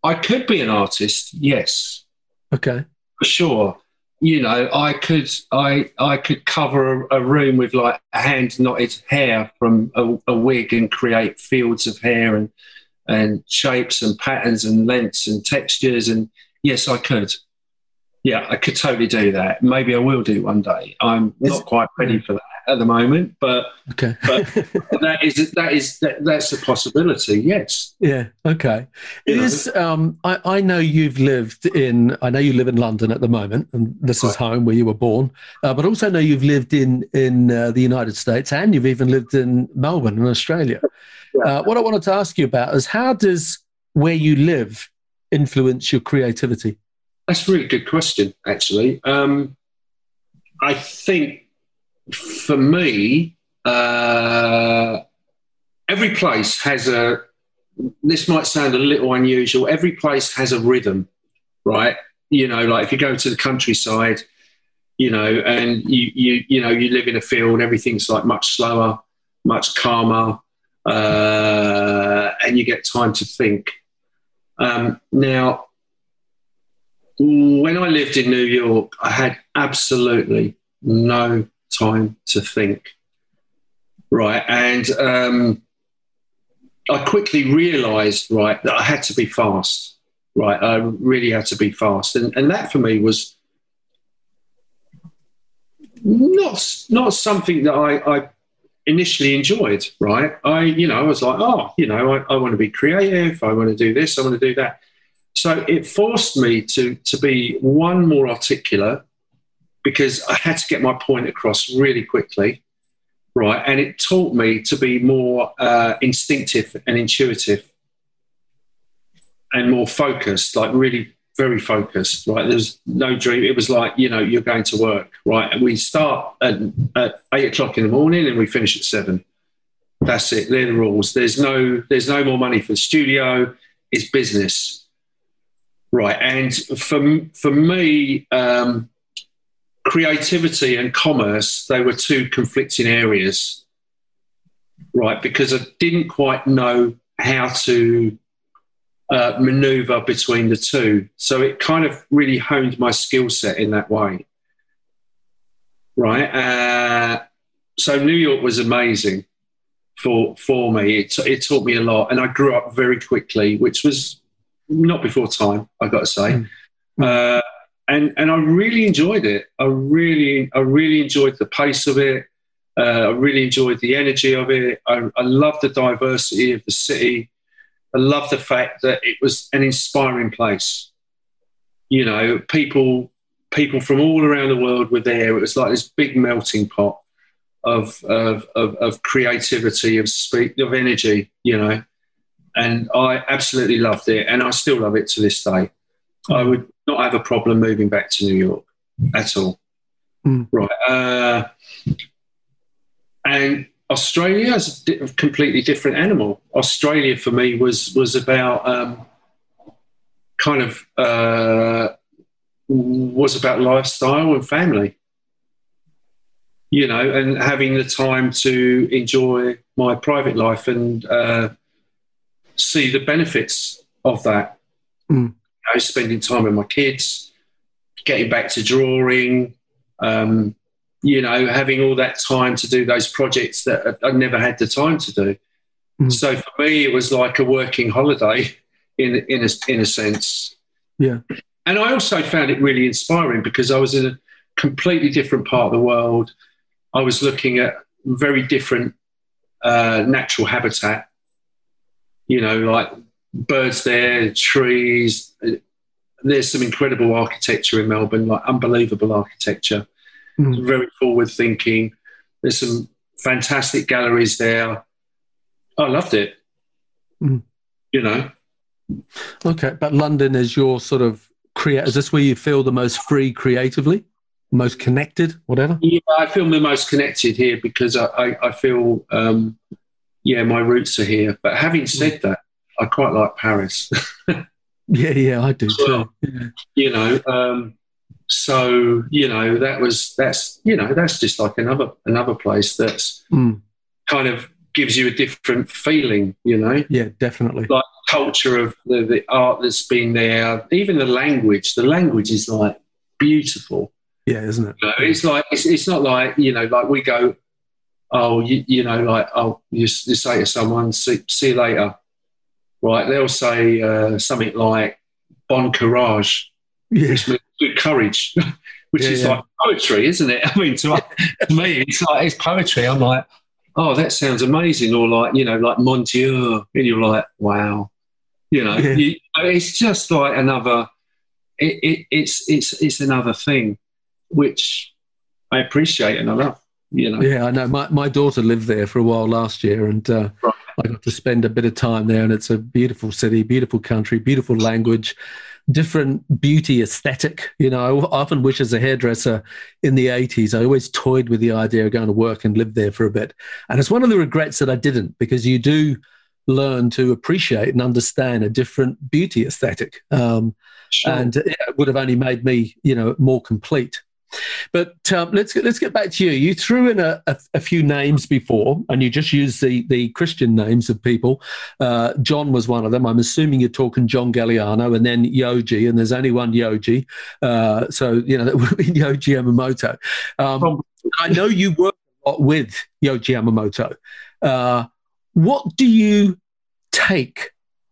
I could be an artist, yes. Okay. For sure you know, I could I I could cover a, a room with like hand knotted hair from a, a, wig and create fields of hair and and shapes and patterns and lengths and textures and yes, I could. Yeah, I could totally do that. Maybe I will do one day. I'm not quite ready for that. At the moment, but Okay. But- that is that is that, that's a possibility. Yes. yeah. Okay. You know. Is um, I, I know you've lived in I know you live in London at the moment, and this is home where you were born. Uh, but also know you've lived in in uh, the United States, and you've even lived in Melbourne in Australia. Yeah. Uh, what I wanted to ask you about is how does where you live influence your creativity? That's a really good question, actually. Um, I think for me, uh, every place has a, this might sound a little unusual, every place has a rhythm, right? You know, like if you go to the countryside, you know, and you, you, you know, you live in a field, everything's like much slower, much calmer, uh, and you get time to think. Um, now, when I lived in New York, I had absolutely no time to think. Right. And um, I quickly realized, right, that I had to be fast. Right. I really had to be fast. And, and that for me was not, not something that I, I initially enjoyed. Right. I, you know, I was like, oh, you know, I, I want to be creative. I want to do this. I want to do that. So it forced me to to be one more articulate because I had to get my point across really quickly, right? And it taught me to be more uh, instinctive and intuitive and more focused, like really very focused. Right? There's no dream. It was like you know you're going to work, right? And we start at, at eight o'clock in the morning and we finish at seven. That's it. They're the rules. There's no there's no more money for the studio. It's business Right, and for for me, um, creativity and commerce they were two conflicting areas, right? Because I didn't quite know how to uh, maneuver between the two, so it kind of really honed my skill set in that way, right? Uh, so New York was amazing for for me. It, it taught me a lot, and I grew up very quickly, which was not before time, I got to say. Mm. Uh, and and I really enjoyed it. I really I really enjoyed the pace of it. Uh, I really enjoyed the energy of it. I, I love the diversity of the city. I love the fact that it was an inspiring place. You know, people people from all around the world were there. It was like this big melting pot of of of, of creativity, of speak, of energy. You know, and I absolutely loved it, and I still love it to this day. I would not have a problem moving back to New York at all. Mm. Right, uh, and Australia is a di- completely different animal. Australia for me was was about um, kind of uh, was about lifestyle and family. You know, and having the time to enjoy my private life and uh, see the benefits of that. Mm. Know, spending time with my kids, getting back to drawing, um, you know, having all that time to do those projects that I never had the time to do. Mm. So for me, it was like a working holiday in in a, in a sense. Yeah. And I also found it really inspiring because I was in a completely different part of the world. I was looking at very different uh, natural habitat. You know, like birds there, trees. There's some incredible architecture in Melbourne, like unbelievable architecture Mm. very forward thinking. There's some fantastic galleries there. I loved it. Mm. You know, Okay, but London is your sort of create. Is this where you feel the most free creatively, most connected, whatever? yeah, I feel the most connected here because I, I, I feel, um, yeah, my roots are here. But having said that, I quite like Paris. Yeah, yeah, I do Well, too. Yeah. you know, um, so you know that was that's you know that's just like another another place that's Mm. kind of gives you a different feeling. You know. yeah, definitely. like culture of the, the art that's been there, even the language. The language is like beautiful. Yeah, isn't it? You know, it's like it's, it's not like you know, like we go, oh, you, you know, like oh, you, you say to someone, see, see you later, right? They'll say uh, something like bon courage, Yeah, which means good courage, which yeah, is yeah. like poetry, isn't it? I mean, to, to me, it's like it's poetry. I'm like, oh, that sounds amazing, or like you know, like Mon Dieu, and you're like, wow, you know, you, it's just like another. It, it, it's it's it's another thing, which I appreciate and I love. You know. Yeah, I know. My my daughter lived there for a while last year, and uh, right. I got to spend a bit of time there. And it's a beautiful city, beautiful country, beautiful language different beauty aesthetic. You know, I often wish as a hairdresser in the 80s, I always toyed with the idea of going to work and live there for a bit. And it's one of the regrets that I didn't because you do learn to appreciate and understand a different beauty aesthetic. Um, sure. And it would have only made me, you know, more complete. But um, let's get, let's get back to you. You threw in a, a, a, few names before, and you just used the the Christian names of people. Uh, John was one of them. I'm assuming you're talking John Galliano, and then Yohji, and there's only one Yohji. Uh, so you know that would be Yohji Yamamoto. Um, I know you work a lot with Yohji Yamamoto. Uh, what do you take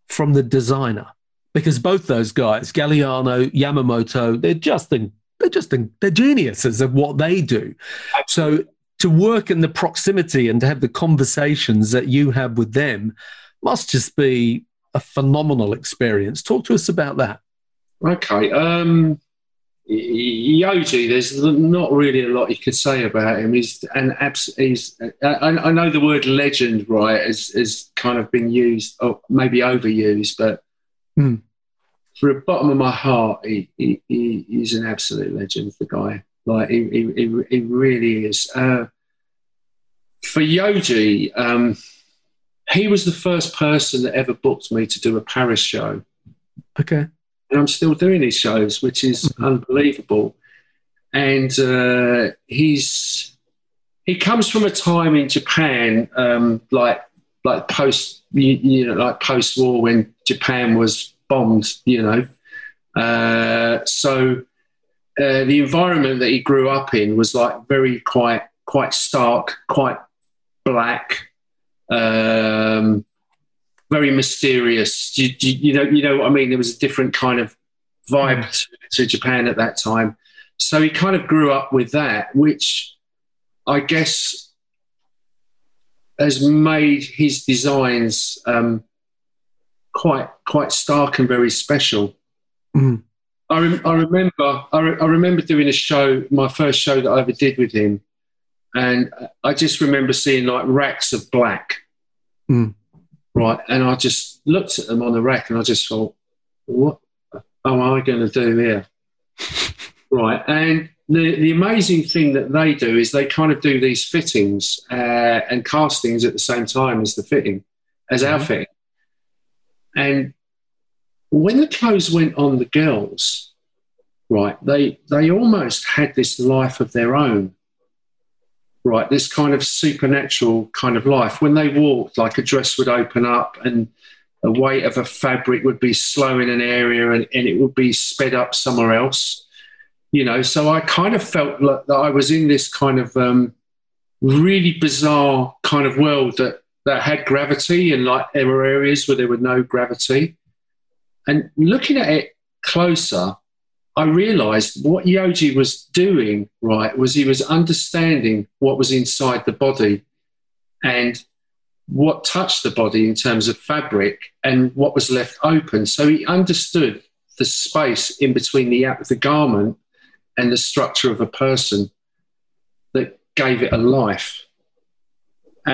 from the designer? Because both those guys, Galliano, Yamamoto, they're just in they're just they're geniuses of what they do. So to work in the proximity and to have the conversations that you have with them must just be a phenomenal experience. Talk to us about that. Okay. Um, Yohji, there's not really a lot you could say about him. He's an abs- he's, I, I know the word legend, right, has, has kind of been used, or maybe overused, but mm for the bottom of my heart, he, he, he he's an absolute legend. The guy, like he, he, he really is. Uh, for Yohji, um, he was the first person that ever booked me to do a Paris show. Okay, and I'm still doing these shows, which is mm-hmm. unbelievable. And uh, he's he comes from a time in Japan, um, like like post you, you know like post war when Japan was bombed, you know. Uh, so uh, the environment that he grew up in was like very quite quite stark, quite black, um, very mysterious. You, you, you, know, you know what I mean. There was a different kind of vibe mm. to, to Japan at that time. So he kind of grew up with that, which I guess has made his designs um, quite quite stark and very special. Mm. I, re- I remember I, re- I, remember doing a show, my first show that I ever did with him, and I just remember seeing like racks of black, mm. right? And I just looked at them on the rack, and I just thought, what am I going to do here, right? And the, the amazing thing that they do is they kind of do these fittings uh, and castings at the same time as the fitting, as mm-hmm. our fitting. And when the clothes went on the girls, right, they they almost had this life of their own. Right, this kind of supernatural kind of life. When they walked, like a dress would open up and the weight of a fabric would be slow in an area and, and it would be sped up somewhere else. You know, so I kind of felt like that I was in this kind of um, really bizarre kind of world that that had gravity and like there were areas where there were no gravity. And looking at it closer, I realized what Yohji was doing, right, was he was understanding what was inside the body and what touched the body in terms of fabric and what was left open. So he understood the space in between the, the garment and the structure of a person that gave it a life. Uh,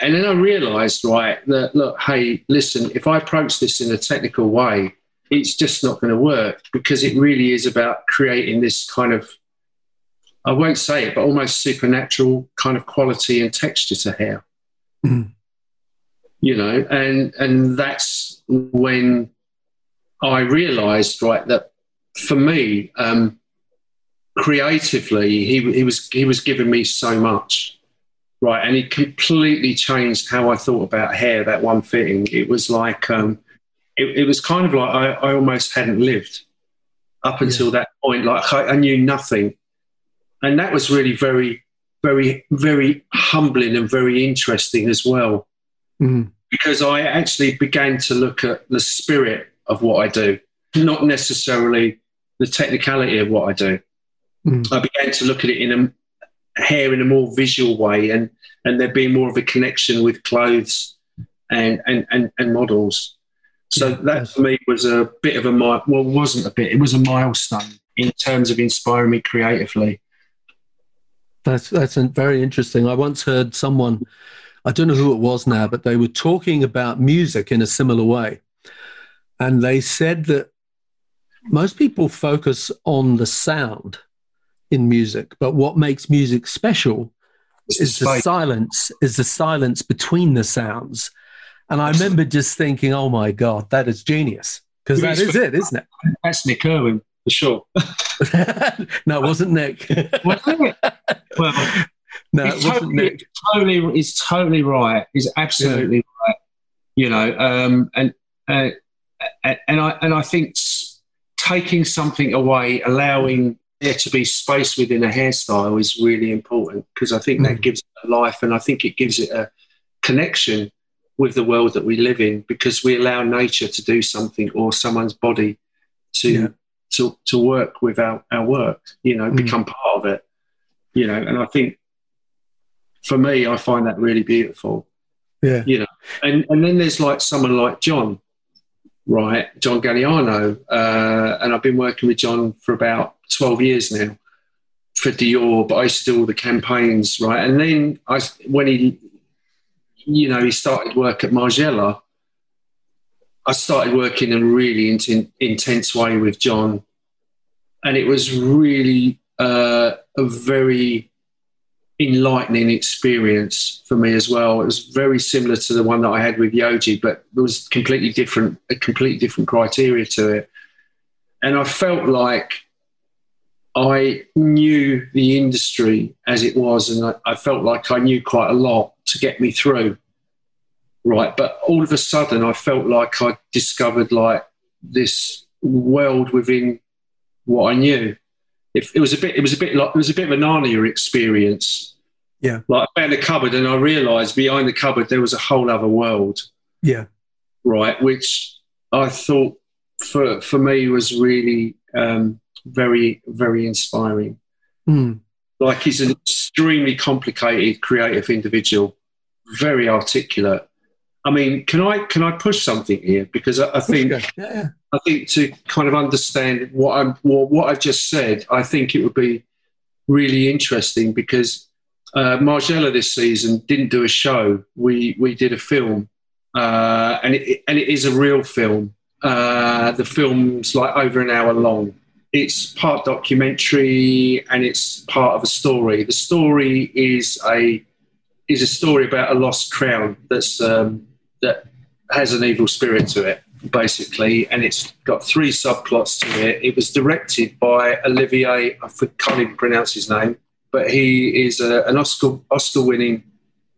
and then I realised, right, that look, hey, listen, if I approach this in a technical way, it's just not going to work because it really is about creating this kind of, I won't say it, but almost supernatural kind of quality and texture to hair. Mm. You know, and and that's when I realised, right, that for me, um, creatively, he he was he was giving me so much right? And it completely changed how I thought about hair. That one fitting, it was like um, it, it, was kind of like I, I, almost hadn't lived up until yeah. that point. Like I, I, knew nothing, and that was really very, very, very humbling and very interesting as well. Mm. Because I actually began to look at the spirit of what I do, not necessarily the technicality of what I do. mm. I began to look at it in a hair in a more visual way, and and there being more of a connection with clothes and and and, and models. So that for me was a bit of a well, wasn't a bit. It was a milestone in terms of inspiring me creatively. That's that's very interesting. I once heard someone, I don't know who it was now, but they were talking about music in a similar way, and they said that most people focus on the sound in music, but what makes music special it's is the, the silence, is the silence between the sounds. And I remember just thinking, oh my God, that is genius. Because that is it, isn't it? That's Nick Irwin, for sure. no, it wasn't Nick. Well, no, it wasn't totally, Nick. Totally, he's totally right. He's absolutely yeah. right. You know, um, and uh, and I and I think taking something away, allowing there to be space within a hairstyle is really important because I think mm. that gives it a life and I think it gives it a connection with the world that we live in because we allow nature to do something or someone's body to yeah. to, to work with our, our work, you know, mm. become part of it. You know, and I think for me I find that really beautiful. Yeah. You know, and, and then there's like someone like John, right? John Galliano. Uh, and I've been working with John for about 12 years now for Dior, but I used to do all the campaigns, right? And then I, when he, you know, he started work at Margiela, I started working in a really in- intense way with John. And it was really uh, a very enlightening experience for me as well. It was very similar to the one that I had with Yohji, but it was completely different, a completely different criteria to it. And I felt like I knew the industry as it was, and I, I felt like I knew quite a lot to get me through. Right, but all of a sudden, I felt like I discovered like this world within what I knew it, it was a bit it was a bit like it was a bit of a Narnia experience. Yeah. Like I found a cupboard and I realised behind the cupboard there was a whole other world. Yeah. Right, which I thought for for me was really um, very very inspiring. Mm. Like he's an extremely complicated, creative individual, very articulate. I mean, can I can I push something here because I, I think yeah, yeah. I think to kind of understand what I'm what I've just said, I think it would be really interesting because uh, Margiela this season didn't do a show. We we did a film, uh, and it and it is a real film. Uh, the film's like over an hour long. It's part documentary and it's part of a story. The story is a is a story about a lost crown that's um, that has an evil spirit to it basically, and it's got three subplots to it. It was directed by Olivier, I can't even pronounce his name, but he is a, an Oscar Oscar winning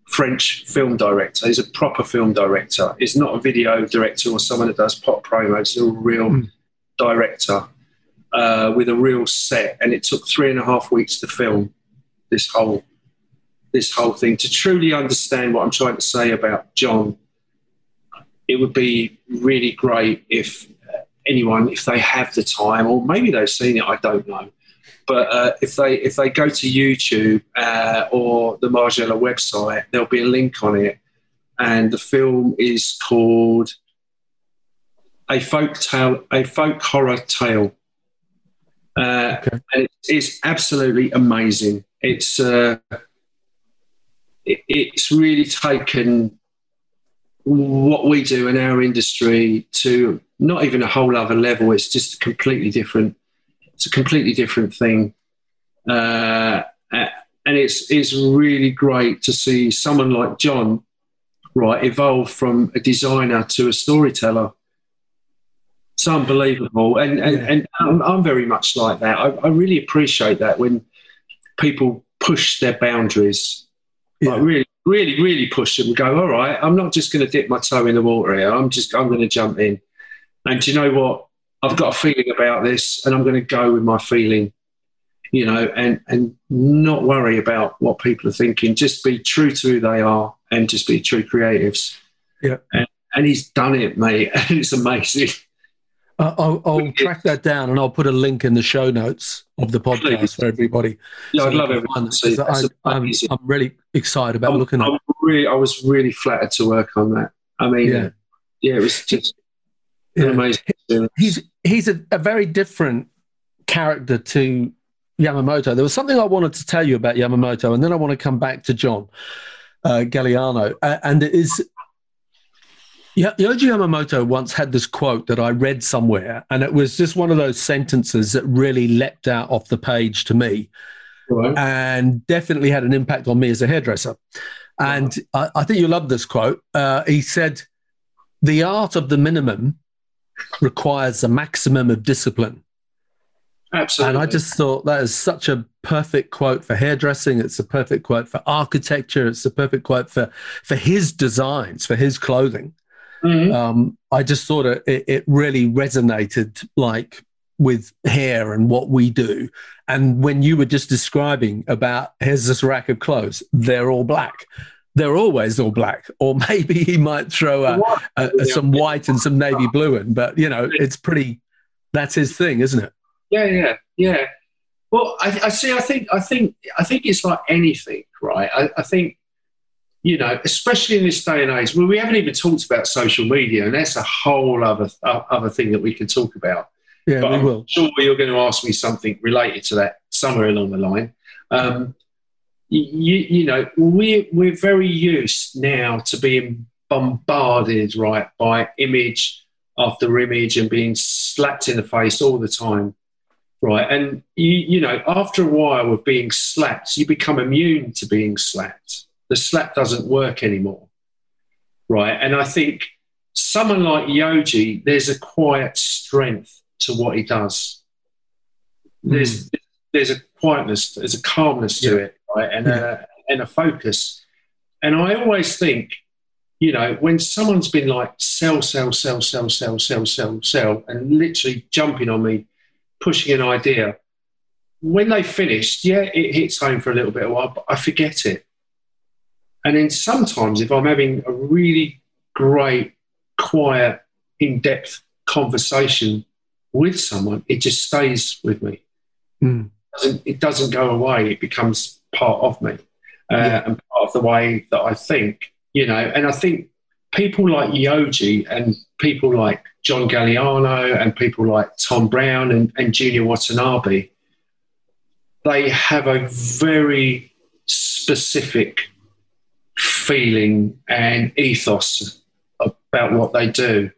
French film director. He's a proper film director. He's not a video director or someone that does pop promos. He's a real mm. director uh, with a real set, and it took three and a half weeks to film this whole this whole thing to truly understand what I'm trying to say about John it would be really great if anyone, if they have the time, or maybe they've seen it, I don't know. But uh, if they if they go to YouTube uh, or the Margiela website, there'll be a link on it, and the film is called a folk tale, a folk horror tale, uh, okay. and it's, it's, absolutely amazing. It's uh, it, it's really taken what we do in our industry to not even a whole other level. It's just a completely different. It's a completely different thing, uh, and it's it's really great to see someone like John, right, evolve from a designer to a storyteller. It's unbelievable, and and, and I'm, I'm, very much like that. I, I, really appreciate that when people push their boundaries. Yeah. Like really really, really push them and go, all right, I'm not just going to dip my toe in the water here. I'm just, I'm going to jump in. And do you know what? I've got a feeling about this and I'm going to go with my feeling, you know, and, and not worry about what people are thinking. Just be true to who they are and just be true creatives. Yeah. And, and he's done it, mate. And it's amazing. Uh, I'll, I'll track that down and I'll put a link in the show notes of the podcast Please. for everybody. Yeah, so I'd love everyone to see that. I, am I'm really excited about I'm, looking at it. Really, I was really flattered to work on that. I mean, yeah, yeah it was just yeah. amazing. He's, he's a, a very different character to Yamamoto. There was something I wanted to tell you about Yamamoto, and then I want to come back to John uh, Galliano. Uh, and it is yeah, Yohji Yamamoto once had this quote that I read somewhere, and it was just one of those sentences that really leapt out off the page to me right. and definitely had an impact on me as a hairdresser. And I, I, think you love this quote. Uh, he said, The art of the minimum requires a maximum of discipline. Absolutely. And I just thought that is such a perfect quote for hairdressing. It's a perfect quote for architecture. It's a perfect quote for, for his designs, for his clothing. Mm-hmm. Um, I just thought it, it really resonated like with hair and what we do. And when you were just describing about here's this rack of clothes, they're all black. They're always all black, or maybe he might throw a, a, a, some white and some navy blue in. But you know, it's pretty. That's his thing, isn't it? Yeah, yeah, yeah. Well, I, I see. I think, I think, I think it's like anything, right? I, I think you know, especially in this day and age, well, we haven't even talked about social media, and that's a whole other uh, other thing that we can talk about. Yeah, but we I'm will. Sure, you're going to ask me something related to that somewhere along the line. Um, you, you know, we we're very used now to being bombarded, right, by image after image and being slapped in the face all the time, right? And you, you know, after a while of being slapped, you become immune to being slapped the slap doesn't work anymore. Right. And I think someone like Yohji, there's a quiet strength to what he does. There's mm. there's a quietness, there's a calmness to yeah. it, right? And yeah. a and a focus. And I always think, you know, when someone's been like sell, sell, sell, sell, sell, sell, sell, sell, and literally jumping on me, pushing an idea, when they finished, yeah, it hits home for a little bit of while, but I forget it. And then sometimes, if I'm having a really great, quiet, in depth conversation with someone, it just stays with me. Mm. It, doesn't, it doesn't go away, it becomes part of me uh, yeah. and part of the way that I think, you know. And I think people like Yohji and people like John Galliano and people like Thom Browne and, and Junya Watanabe, they have a very specific feeling and ethos about what they do,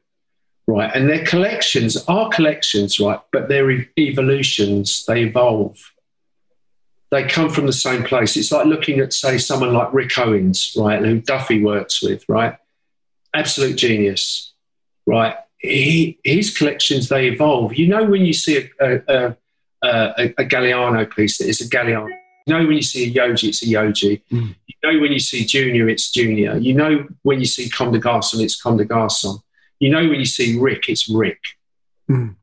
right? And their collections are collections, right? But they're evolutions, they evolve. They come from the same place. It's like looking at, say, someone like Rick Owens, right, who Duffy works with, right? Absolute genius, right? He, his collections, they evolve. You know, when you see a, a, a, a Galliano piece that is a Galliano know when you see a Yohji, it's a Yohji. Mm. You know when you see Junya, it's Junya. You know when you see Comme des Garçons, it's Comme des Garçons. You know when you see Rick, it's Rick. Mm.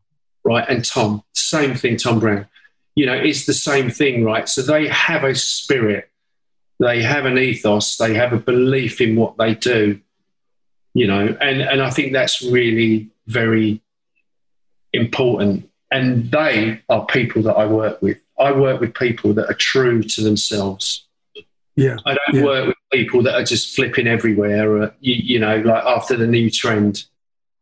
Right? And Thom, same thing, Thom Browne. You know, it's the same thing, right? So they have a spirit, they have an ethos, they have a belief in what they do, you know, and, and I think that's really very important. And they are people that I work with I work with people that are true to themselves. Yeah. I don't yeah. work with people that are just flipping everywhere, or, you, you know, like after the new trend.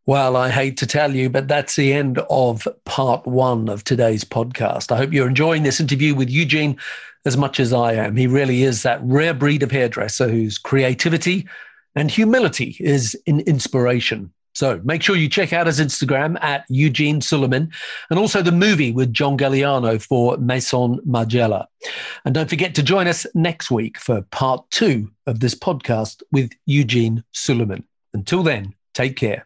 Well, I hate to tell you, but that's the end of part one of today's podcast. I hope you're enjoying this interview with Eugene as much as I am. He really is that rare breed of hairdresser whose creativity and humility is an inspiration. So make sure you check out his Instagram at Eugene Souleiman and also the movie with John Galliano for Maison Margiela. And don't forget to join us next week for part two of this podcast with Eugene Souleiman. Until then, take care.